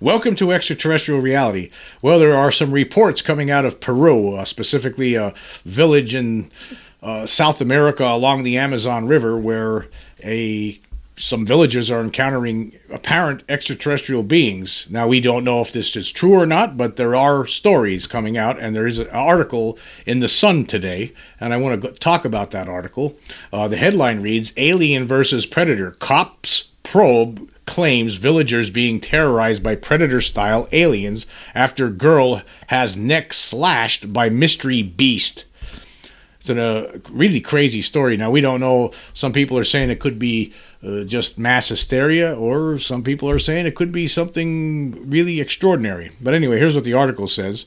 Welcome to extraterrestrial reality. Well, there are some reports coming out of Peru, uh, specifically a village in uh, South America along the Amazon River, where a some villagers are encountering apparent extraterrestrial beings. Now, we don't know if this is true or not, but there are stories coming out, and there is an article in The Sun today, and I want to talk about that article. Uh, the headline reads Alien versus Predator Cops probe claims villagers being terrorized by predator style aliens after girl has neck slashed by mystery beast. It's a really crazy story. Now, we don't know. Some people are saying it could be uh, just mass hysteria, or some people are saying it could be something really extraordinary. But anyway, here's what the article says.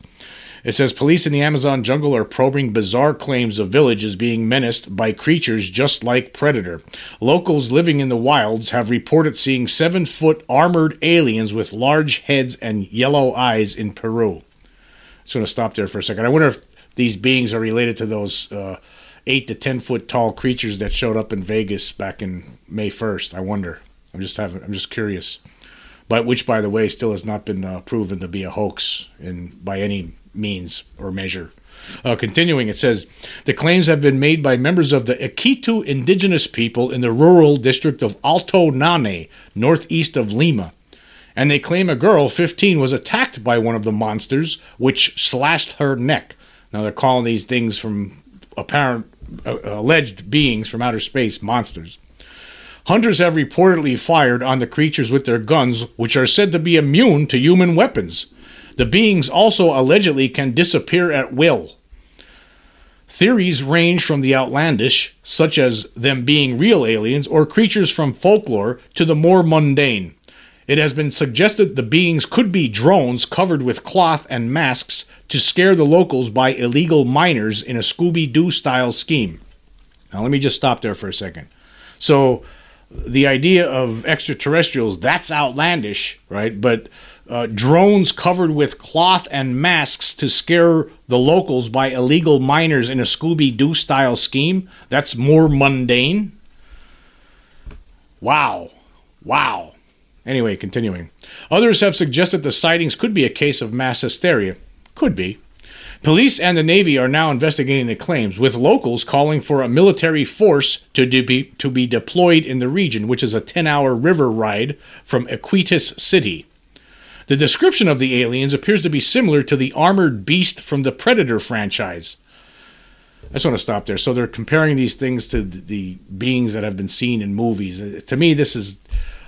It says police in the Amazon jungle are probing bizarre claims of villages being menaced by creatures just like Predator. Locals living in the wilds have reported seeing seven foot armored aliens with large heads and yellow eyes in Peru. Just going to stop there for a second. I wonder if these beings are related to those uh, eight to ten foot tall creatures that showed up in Vegas back in May first. I wonder. I'm just having. I'm just curious. But which, by the way, still has not been uh, proven to be a hoax in by any means or measure. Uh, continuing, it says the claims have been made by members of the Ikitu indigenous people in the rural district of Alto Nanay, northeast of Lima. And they claim a girl, 15, was attacked by one of the monsters, which slashed her neck. Now they're calling these things from apparent uh, alleged beings from outer space monsters. Hunters have reportedly fired on the creatures with their guns, which are said to be immune to human weapons. The beings also allegedly can disappear at will. Theories range from the outlandish, such as them being real aliens or creatures from folklore, to the more mundane. It has been suggested the beings could be drones covered with cloth and masks to scare the locals by illegal miners in a Scooby Doo style scheme. Now, let me just stop there for a second. So, the idea of extraterrestrials, that's outlandish, right? But uh, drones covered with cloth and masks to scare the locals by illegal miners in a Scooby Doo style scheme. That's more mundane. Wow. Wow. Anyway, continuing. Others have suggested the sightings could be a case of mass hysteria. Could be. Police and the Navy are now investigating the claims, with locals calling for a military force to, de- be, to be deployed in the region, which is a 10 hour river ride from Iquitos City. The description of the aliens appears to be similar to the armored beast from the Predator franchise. I just want to stop there. So they're comparing these things to the beings that have been seen in movies. Uh, to me, this is.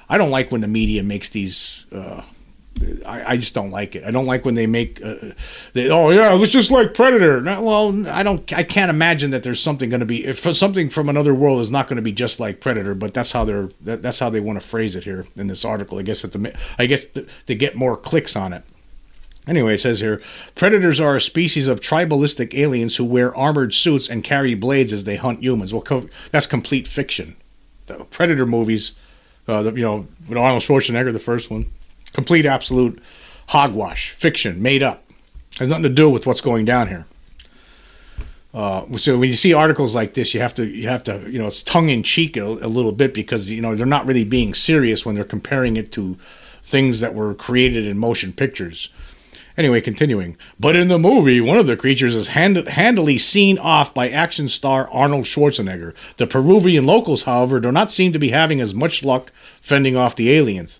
I don't like when the media makes these uh, I, I, just don't like it. I don't like when they make, uh, they, oh yeah, it's just like Predator. No, well, I don't, I can't imagine that there's something going to be, if something from another world is not going to be just like Predator. But that's how they're, that, that's how they want to phrase it here in this article. I guess at the, I guess to get more clicks on it. Anyway, it says here predators are a species of tribalistic aliens who wear armored suits and carry blades as they hunt humans. Well, co- that's complete fiction. The Predator movies, uh, the, you know, with Arnold Schwarzenegger, the first one Complete, absolute hogwash, fiction, made up. Has nothing to do with what's going down here. Uh, so when you see articles like this, you have to you have to you know it's tongue in cheek a, a, little bit because you know they're not really being serious when they're comparing it to things that were created in motion pictures. Anyway, continuing. But in the movie, one of the creatures is hand- handily seen off by action star Arnold Schwarzenegger. The Peruvian locals, however, do not seem to be having as much luck fending off the aliens.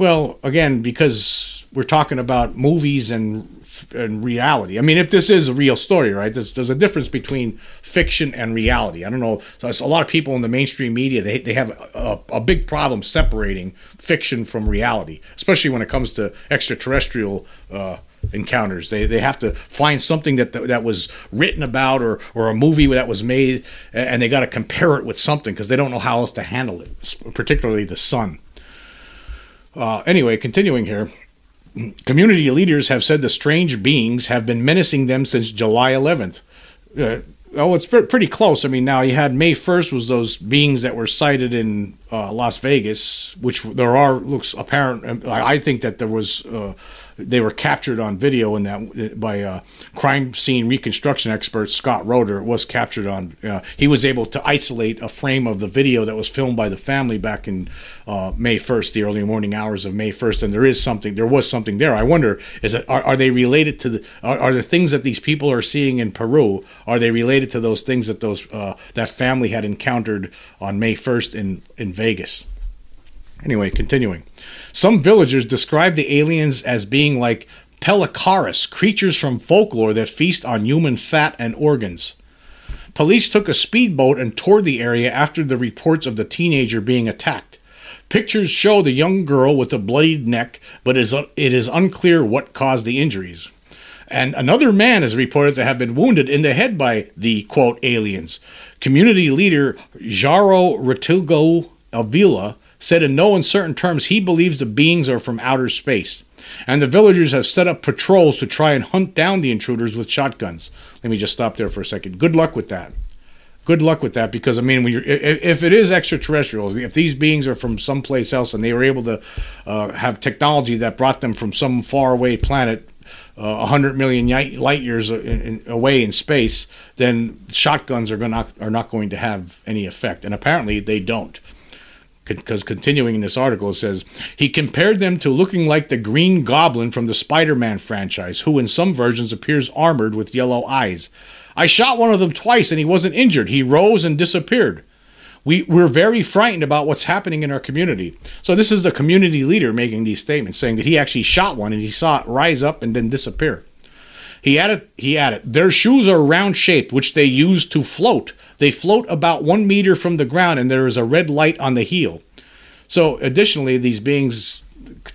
Well, again, because we're talking about movies and and reality. I mean, if this is a real story, right? There's, there's a difference between fiction and reality. I don't know. So a lot of people in the mainstream media they they have a, a, big problem separating fiction from reality, especially when it comes to extraterrestrial. Uh, encounters. They they have to find something that that was written about or or a movie that was made, and they got to compare it with something because they don't know how else to handle it, particularly the sun. Uh, anyway, continuing here. Community leaders have said the strange beings have been menacing them since July 11th. Uh, oh, it's pretty close. I mean, now you had May 1st was those beings that were sighted in uh, Las Vegas, which there are looks apparent. I think that there was uh, they were captured on video in that by uh, crime scene reconstruction expert Scott Roeder. It was captured on. Uh, he was able to isolate a frame of the video that was filmed by the family back in uh, May 1st, the early morning hours of May 1st, and there is something. There was something there. I wonder is it are, are they related to the are, are, the things that these people are seeing in Peru? Are they related to those things that those uh, that family had encountered on May 1st in in Vegas? Anyway, continuing. Some villagers describe the aliens as being like Pelacaras, creatures from folklore that feast on human fat and organs. Police took a speedboat and toured the area after the reports of the teenager being attacked. Pictures show the young girl with a bloodied neck, but it is unclear what caused the injuries. And another man is reported to have been wounded in the head by the quote aliens. Community leader Jaro Ratigo Avila said in no uncertain terms he believes the beings are from outer space. And the villagers have set up patrols to try and hunt down the intruders with shotguns. Let me just stop there for a second. Good luck with that. Good luck with that because I mean, when you're, if it is extraterrestrials, if these beings are from someplace else and they were able to uh, have technology that brought them from some faraway planet uh, 100 million light years in, away in space, then shotguns are, gonna, are not going to have any effect. And apparently they don't because continuing in this article, it says he compared them to looking like the Green Goblin from the Spider Man franchise, who in some versions appears armored with yellow eyes. I shot one of them twice and he wasn't injured. He rose and disappeared. We, we're very frightened about what's happening in our community. So, this is the community leader making these statements, saying that he actually shot one and he saw it rise up and then disappear. He added, he added, their shoes are round shaped, which they use to float. They float about one meter from the ground, and there is a red light on the heel. So, additionally, these beings,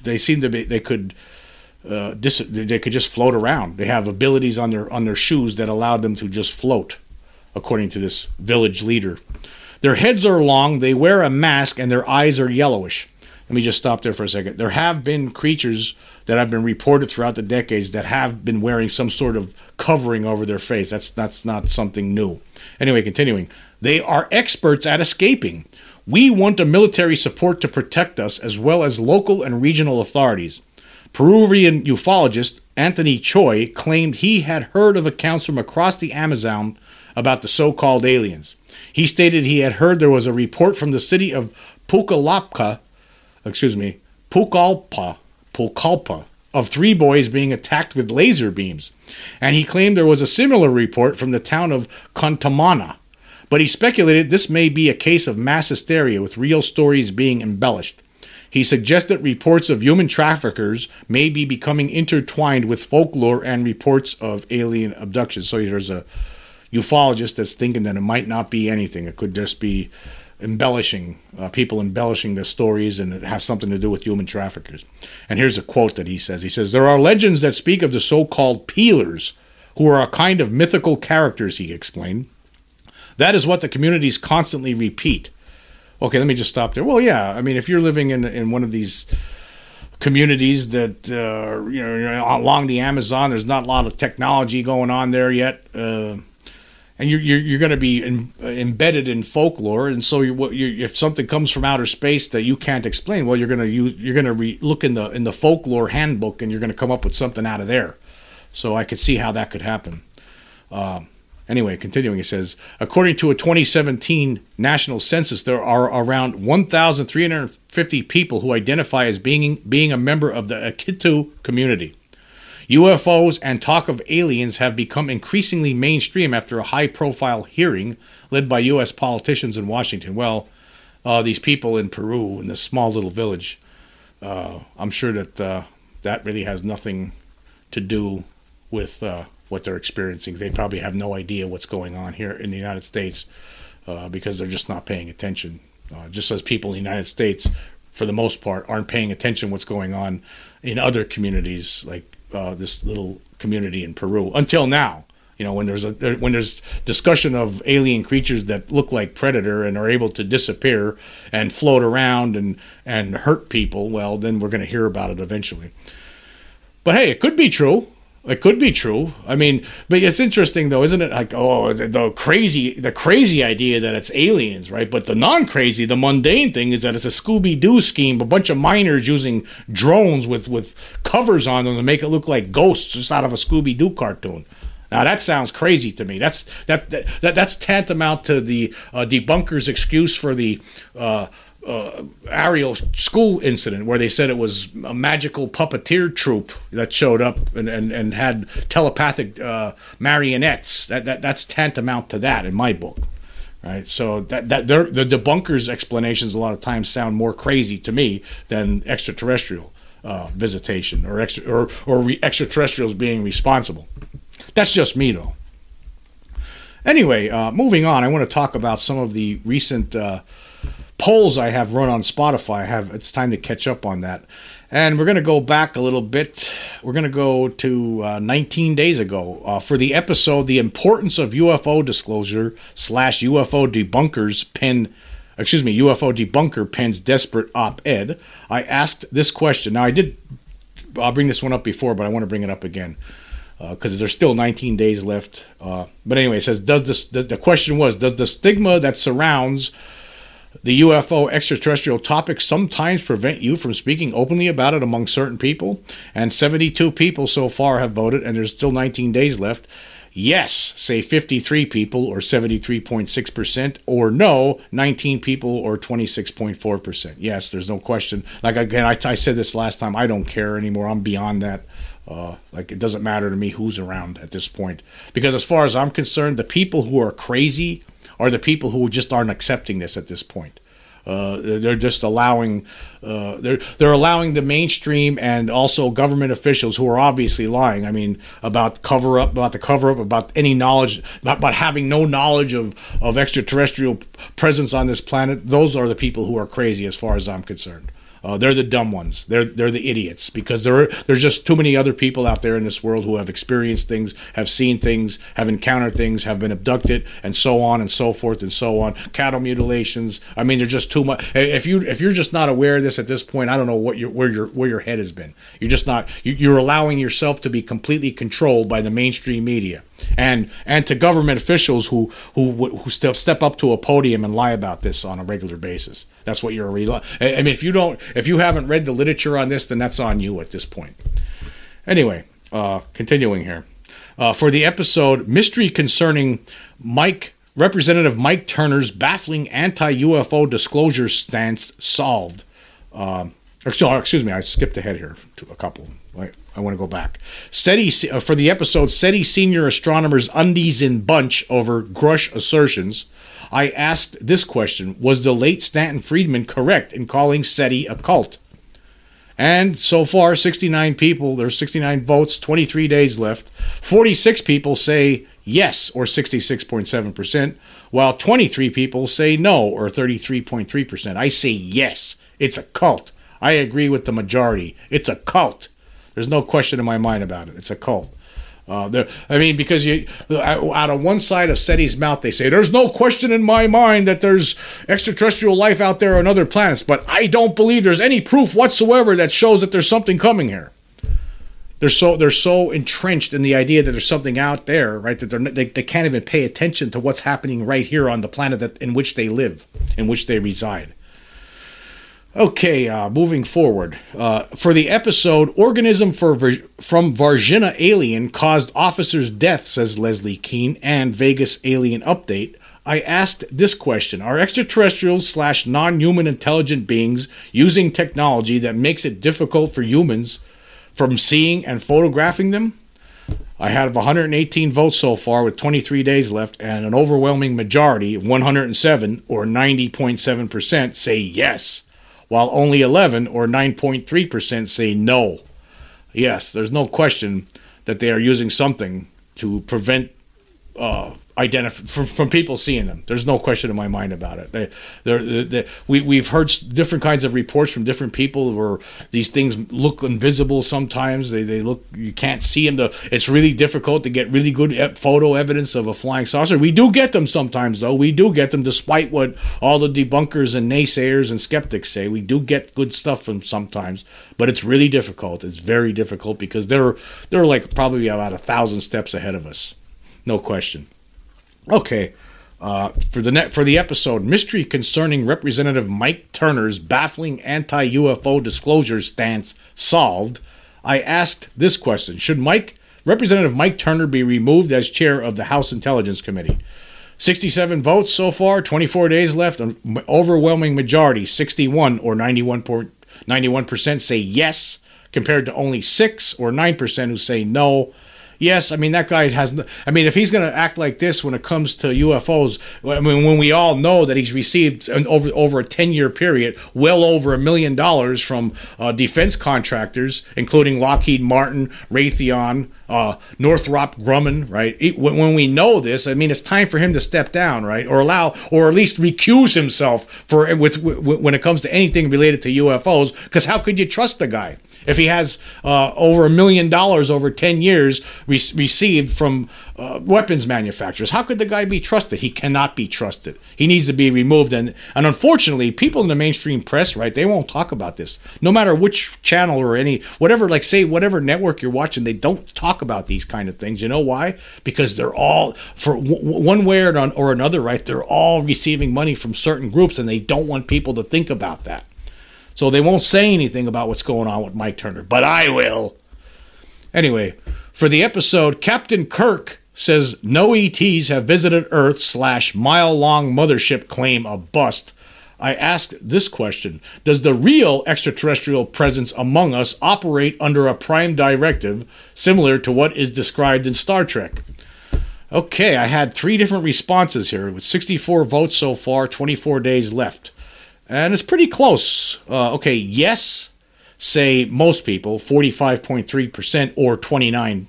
they seem to be, they could, uh, dis- they could just float around. They have abilities on their on their shoes that allow them to just float, according to this village leader. Their heads are long. They wear a mask, and their eyes are yellowish. Let me just stop there for a second. There have been creatures that have been reported throughout the decades that have been wearing some sort of covering over their face. That's that's not something new. Anyway, continuing. They are experts at escaping. We want a military support to protect us as well as local and regional authorities. Peruvian ufologist Anthony Choy claimed he had heard of accounts from across the Amazon about the so called aliens. He stated he had heard there was a report from the city of Pucallpa, excuse me, Pucallpa, Pucallpa, of three boys being attacked with laser beams, and he claimed there was a similar report from the town of Contamana. But he speculated this may be a case of mass hysteria with real stories being embellished. He suggested reports of human traffickers may be becoming intertwined with folklore and reports of alien abductions. So there's a ufologist that's thinking that it might not be anything. It could just be embellishing, uh, people embellishing their stories, and it has something to do with human traffickers. And here's a quote that he says He says, There are legends that speak of the so called peelers, who are a kind of mythical characters, he explained. That is what the communities constantly repeat. Okay, let me just stop there. Well, yeah, I mean, if you're living in in one of these communities that uh, you know along the Amazon, there's not a lot of technology going on there yet. Uh, and you're you're, you're going to be in, embedded in folklore, and so you're, you're, if something comes from outer space that you can't explain, well, you're going to you, you're going to re- look in the in the folklore handbook, and you're going to come up with something out of there. So I could see how that could happen. Uh, anyway, continuing, he says, according to a 2017 national census, there are around 1,350 people who identify as being being a member of the Akitu community. UFOs and talk of aliens have become increasingly mainstream after a high profile hearing led by U.S. politicians in Washington. Well, uh, these people in Peru, in this small little village, uh, I'm sure that uh, that really has nothing to do with uh, what they're experiencing. They probably have no idea what's going on here in the United States uh, because they're just not paying attention. Uh, just as people in the United States, for the most part, aren't paying attention what's going on in other communities like uh, this little community in Peru until now. You know, when there's a when there's discussion of alien creatures that look like predator and are able to disappear and float around and and hurt people, well, then we're going to hear about it eventually. But hey, it could be true. It could be true. I mean, but it's interesting though, isn't it? Like, oh, the, the crazy, the crazy idea that it's aliens, right? But the non-crazy, the mundane thing is that it's a Scooby Doo scheme. A bunch of miners using drones with with covers on them to make it look like ghosts, just out of a Scooby Doo cartoon. Now that sounds crazy to me. That's that, that, that's tantamount to the uh, debunkers' excuse for the uh, uh, Ariel school incident where they said it was a magical puppeteer troupe that showed up and, and, and had telepathic uh, marionettes. That, that that's tantamount to that in my book. Right, so that that the debunkers' explanations a lot of times sound more crazy to me than extraterrestrial uh, visitation or extra or or re- extraterrestrials being responsible. That's just me though. Anyway, uh, moving on, I want to talk about some of the recent uh, polls I have run on Spotify. I have it's time to catch up on that. And we're going to go back a little bit. We're going to go to uh, 19 days ago uh, for the episode "The Importance of UFO Disclosure" slash UFO Debunkers pen. Excuse me, UFO debunker pens desperate op-ed. I asked this question. Now I did. I'll bring this one up before, but I want to bring it up again because uh, there's still 19 days left. Uh, but anyway, it says, does this? The, the question was, does the stigma that surrounds the UFO extraterrestrial topic sometimes prevent you from speaking openly about it among certain people. And 72 people so far have voted, and there's still 19 days left. Yes, say 53 people or 73.6%, or no, 19 people or 26.4%. Yes, there's no question. Like again, I, I said this last time, I don't care anymore. I'm beyond that. Uh, like it doesn't matter to me who's around at this point. Because as far as I'm concerned, the people who are crazy are the people who just aren't accepting this at this point. Uh, they're just allowing uh, they're they're allowing the mainstream and also government officials who are obviously lying. I mean about cover up about the cover up about any knowledge about, about having no knowledge of of extraterrestrial presence on this planet. Those are the people who are crazy, as far as I'm concerned. Uh, they're the dumb ones. They're they're the idiots because there are, there's just too many other people out there in this world who have experienced things, have seen things, have encountered things, have been abducted, and so on and so forth and so on. Cattle mutilations. I mean, there's just too much. If you if you're just not aware of this at this point, I don't know what your where your where your head has been. You're just not. You're allowing yourself to be completely controlled by the mainstream media and and to government officials who who who step step up to a podium and lie about this on a regular basis. That's what you're rely. I mean, if you don't, if you haven't read the literature on this, then that's on you at this point. Anyway, uh, continuing here. Uh, for the episode Mystery Concerning Mike, Representative Mike Turner's baffling anti UFO disclosure stance solved. Uh, excuse me, I skipped ahead here to a couple. Right? I want to go back. SETI, uh, for the episode SETI Senior Astronomers Undies in Bunch over Grusch Assertions. I asked this question Was the late Stanton Friedman correct in calling SETI a cult? And so far, 69 people, there's 69 votes, 23 days left. 46 people say yes, or 66.7%, while 23 people say no, or 33.3%. I say yes, it's a cult. I agree with the majority. It's a cult. There's no question in my mind about it. It's a cult. Uh, there, I mean, because you out of one side of SETI's mouth, they say there's no question in my mind that there's extraterrestrial life out there on other planets, but I don't believe there's any proof whatsoever that shows that there's something coming here. They're so they're so entrenched in the idea that there's something out there, right? That they they can't even pay attention to what's happening right here on the planet that in which they live, in which they reside. Okay, uh, moving forward. Uh, for the episode, Organism for from Varginha Alien Caused Officer's Death, says Leslie Kean, and Vegas Alien Update. I asked this question Are extraterrestrials slash non human intelligent beings using technology that makes it difficult for humans from seeing and photographing them? I have 118 votes so far with 23 days left, and an overwhelming majority, 107 or 90.7%, say yes while only 11 or 9.3% say no. Yes, there's no question that they are using something to prevent uh, identified from, from people seeing them. There's no question in my mind about it. They, they're, they, we, we've heard different kinds of reports from different people where these things look invisible sometimes. They, they look, you can't see them. The, it's really difficult to get really good photo evidence of a flying saucer. We do get them sometimes, though. We do get them despite what all the debunkers and naysayers and skeptics say. We do get good stuff from sometimes, but it's really difficult. It's very difficult because they're, they're like probably about a thousand steps ahead of us. No question. Okay. Uh, for the net for the episode, mystery concerning Representative Mike Turner's baffling anti-UFO disclosure stance solved. I asked this question: Should Mike Representative Mike Turner be removed as chair of the House Intelligence Committee? 67 votes so far, 24 days left. An overwhelming majority, 61 or 91.91% say yes, compared to only 6 or 9% who say no yes, I mean that guy has. I mean, if he's going to act like this when it comes to UFOs, I mean, when we all know that he's received over over a ten year period, well over a million dollars from uh, defense contractors, including Lockheed Martin, Raytheon, uh, Northrop Grumman, right? when we know this, I mean, it's time for him to step down, right, or allow, or at least recuse himself for with, with when it comes to anything related to UFOs. Because how could you trust the guy? If he has uh, over a million dollars over 10 years re- received from uh, weapons manufacturers, how could the guy be trusted? He cannot be trusted. He needs to be removed. And, and unfortunately, people in the mainstream press, right, they won't talk about this. No matter which channel or any, whatever, like say, whatever network you're watching, they don't talk about these kind of things. You know why? Because they're all, for w- one way or another, right, they're all receiving money from certain groups and they don't want people to think about that. So they won't say anything about what's going on with Mike Turner, but I will. Anyway, for the episode, Captain Kirk says no ETs have visited Earth slash mile long mothership claim a bust. I ask this question Does the real extraterrestrial presence among us operate under a prime directive similar to what is described in Star Trek? Okay, I had three different responses here with 64 votes so far, 24 days left and it's pretty close. Uh, okay, yes, say most people, 45.3% or 29.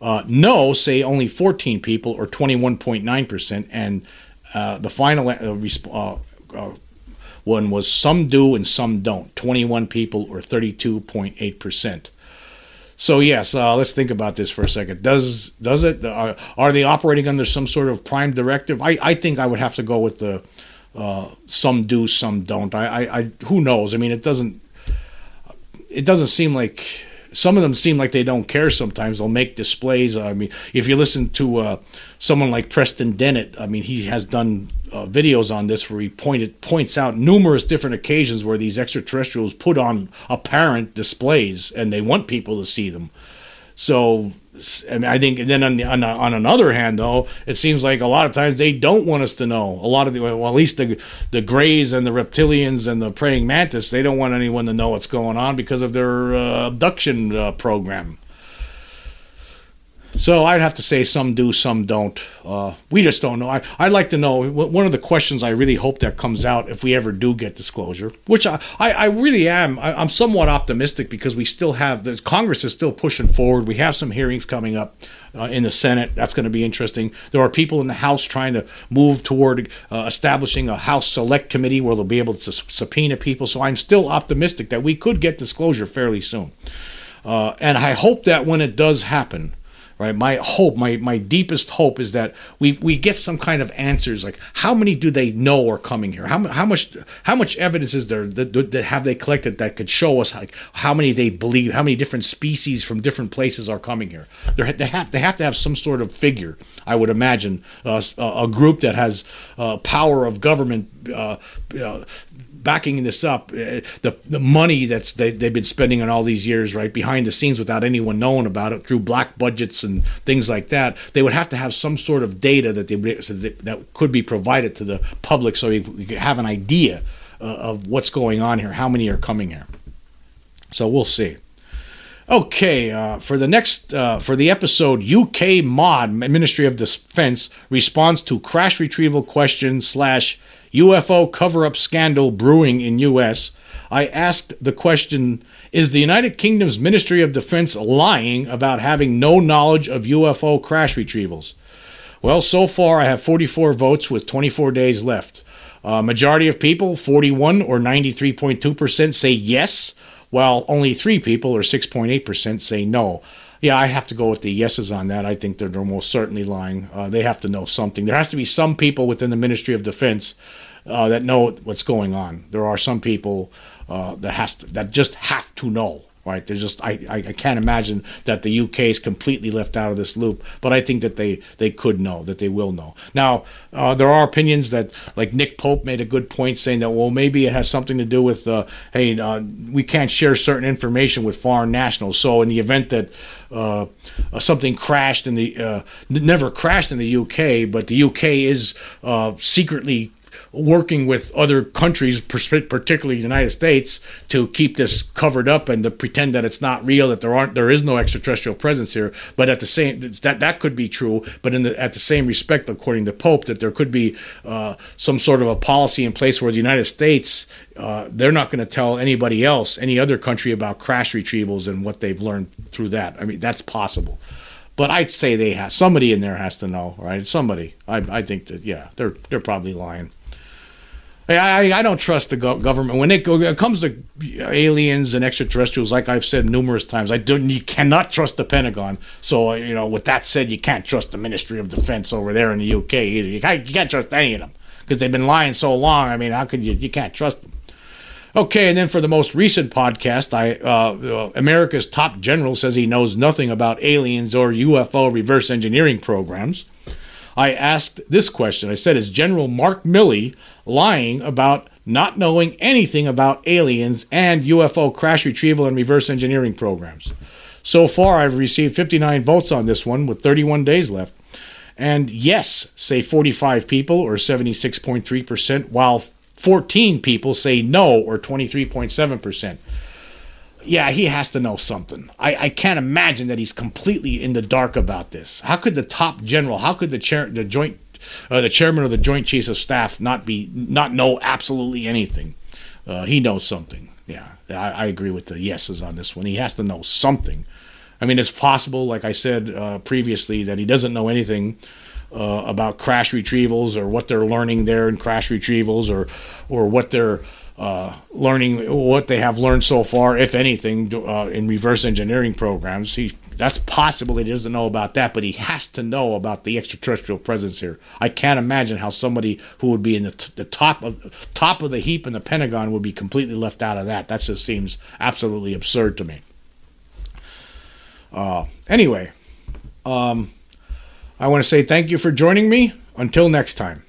Uh, no, say only 14 people or 21.9%. And uh, the final uh, resp- uh, uh, one was some do and some don't, 21 people or 32.8%. So yes, uh, let's think about this for a second. Does does it? Are they operating under some sort of prime directive? I, I think I would have to go with the uh, some do, some don't. I, I, I, who knows? I mean, it doesn't. It doesn't seem like some of them seem like they don't care. Sometimes they'll make displays. I mean, if you listen to uh, someone like Preston Dennett, I mean, he has done uh, videos on this where he pointed points out numerous different occasions where these extraterrestrials put on apparent displays and they want people to see them. So I I think then on, the, on, on another hand, though, it seems like a lot of times they don't want us to know. A lot of the, well, at least the the Greys and the reptilians and the praying mantis, they don't want anyone to know what's going on because of their uh, abduction uh, program. So I'd have to say some do, some don't. Uh, we just don't know. I, I'd like to know. One of the questions I really hope that comes out if we ever do get disclosure, which I, I, I really am. I, am somewhat optimistic because we still have the Congress is still pushing forward. We have some hearings coming up uh, in the Senate. That's going to be interesting. There are people in the House trying to move toward uh, establishing a House Select Committee where they'll be able to subpoena people. So I'm still optimistic that we could get disclosure fairly soon. Uh, and I hope that when it does happen, right? My hope, my my deepest hope is that we we get some kind of answers like how many do they know are coming here? How how much how much evidence is there that, that have they collected that could show us like how many they believe, how many different species from different places are coming here? They're, they have they have to have some sort of figure. I would imagine uh, a group that has uh, power of government. Uh, backing this up, uh, the the money that's they, they've been spending on all these years, right behind the scenes without anyone knowing about it through black budgets and things like that, they would have to have some sort of data that they that, could be provided to the public, so we, we could have an idea uh, of what's going on here, how many are coming here. So we'll see. Okay, uh, for the next uh, for the episode, UK Mod Ministry of Defense responds to crash retrieval question slash UFO cover up scandal brewing in U.S., I asked the question Is the United Kingdom's Ministry of Defense lying about having no knowledge of UFO crash retrievals? Well, so far I have 44 votes with 24 days left. Uh, majority of people, 41 or 93.2%, say yes, while only three people, or 6.8%, say no. Yeah, I have to go with the yeses on that. I think they're, they're most certainly lying. Uh, they have to know something. There has to be some people within the Ministry of Defense uh, that know what's going on. There are some people uh, that has to, that just have to know right? There's just I, I can't imagine that the UK is completely left out of this loop, but I think that they they could know that they will know. Now uh, there are opinions that like Nick Pope made a good point saying that well maybe it has something to do with uh, hey uh, we can't share certain information with foreign nationals. So in the event that uh, something crashed in the uh, never crashed in the UK, but the UK is uh, secretly working with other countries, particularly the United States, to keep this covered up and to pretend that it's not real, that there aren't, there is no extraterrestrial presence here. But at the same, that that could be true. But in the at the same respect, according to Pope, that there could be uh, some sort of a policy in place where the United States uh, they're not going to tell anybody else, any other country, about crash retrievals and what they've learned through that. I mean, that's possible. But I'd say they have somebody in there has to know, right? Somebody. I, I think that yeah, they're they're probably lying. I, I don't trust the go- government when it, go, it, comes to aliens and extraterrestrials. Like I've said numerous times, I don't. You cannot trust the Pentagon. So you know, with that said, you can't trust the Ministry of Defense over there in the UK either. You can't, you can't trust any of them because they've been lying so long. I mean, how could you? You can't trust them. Okay, and then for the most recent podcast, I uh, uh, America's top general says he knows nothing about aliens or UFO reverse engineering programs. I asked this question. I said, Is General Mark Milley lying about not knowing anything about aliens and UFO crash retrieval and reverse engineering programs? So far, I've received 59 votes on this one with 31 days left. And yes, say 45 people or 76.3%, while 14 people say no or 23.7% yeah, he has to know something. I, I can't imagine that he's completely in the dark about this. How could the top general, how could the chair, the joint, uh, the chairman of the Joint Chiefs of Staff not be not know absolutely anything? Uh, he knows something. Yeah, I, I, agree with the yeses on this one. He has to know something. I mean, it's possible, like I said uh, previously, that he doesn't know anything. Uh, about crash retrievals or what they're learning there in crash retrievals or or what they're uh, learning what they have learned so far, if anything, uh, in reverse engineering programs. He that's possible he doesn't know about that, but he has to know about the extraterrestrial presence here. I can't imagine how somebody who would be in the, t- the top of top of the heap in the Pentagon would be completely left out of that. That just seems absolutely absurd to me. Uh, anyway, um, I want to say thank you for joining me. Until next time.